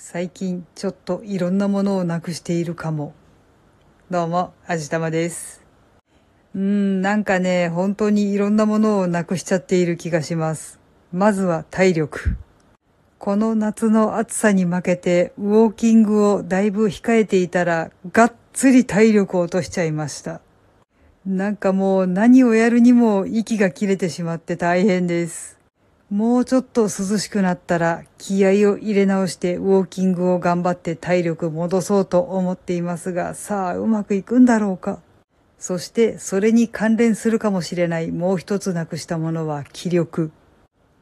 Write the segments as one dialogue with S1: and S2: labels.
S1: 最近ちょっといろんなものをなくしているかも。どうも、あじたまです。うーん、なんかね、本当にいろんなものをなくしちゃっている気がします。まずは体力。この夏の暑さに負けてウォーキングをだいぶ控えていたらがっつり体力を落としちゃいました。なんかもう何をやるにも息が切れてしまって大変です。もうちょっと涼しくなったら気合を入れ直してウォーキングを頑張って体力戻そうと思っていますが、さあうまくいくんだろうか。そしてそれに関連するかもしれないもう一つなくしたものは気力。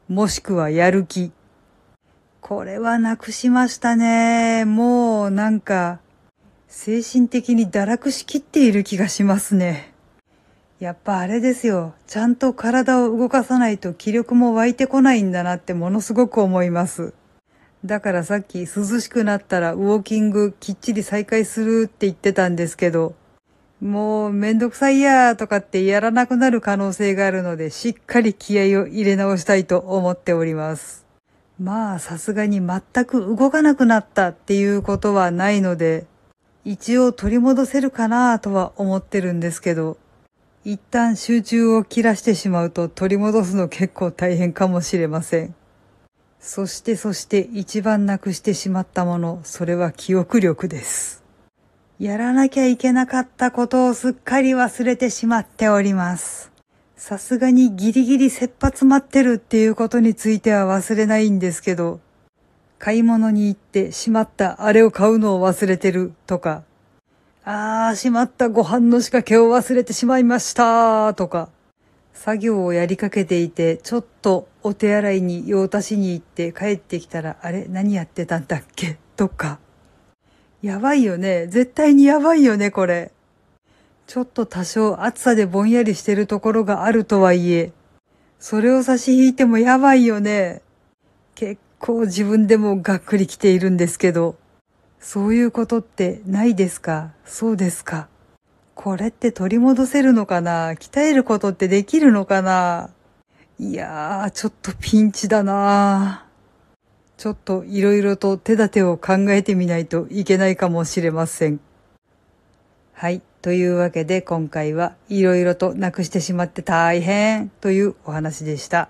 S1: もしくはやる気。これはなくしましたね。もうなんか精神的に堕落しきっている気がしますね。やっぱあれですよ。ちゃんと体を動かさないと気力も湧いてこないんだなってものすごく思います。だからさっき涼しくなったらウォーキングきっちり再開するって言ってたんですけど、もうめんどくさいやーとかってやらなくなる可能性があるので、しっかり気合を入れ直したいと思っております。まあさすがに全く動かなくなったっていうことはないので、一応取り戻せるかなとは思ってるんですけど、一旦集中を切らしてしまうと取り戻すの結構大変かもしれません。そしてそして一番なくしてしまったもの、それは記憶力です。やらなきゃいけなかったことをすっかり忘れてしまっております。さすがにギリギリ切羽詰まってるっていうことについては忘れないんですけど、買い物に行ってしまったあれを買うのを忘れてるとか、あー、しまったご飯の仕掛けを忘れてしまいましたとか、作業をやりかけていて、ちょっとお手洗いに用足しに行って帰ってきたら、あれ？何やってたんだっけ？とか。やばいよね。絶対にやばいよね、これ。ちょっと多少暑さでぼんやりしてるところがあるとはいえ、それを差し引いてもやばいよね。結構自分でもがっくりきているんですけど。そういうことってないですか？そうですか。これって取り戻せるのかな？鍛えることってできるのかな？いやー、ちょっとピンチだなちょっといろいろと手立てを考えてみないといけないかもしれません。はい。というわけで今回はいろいろとなくしてしまって大変というお話でした。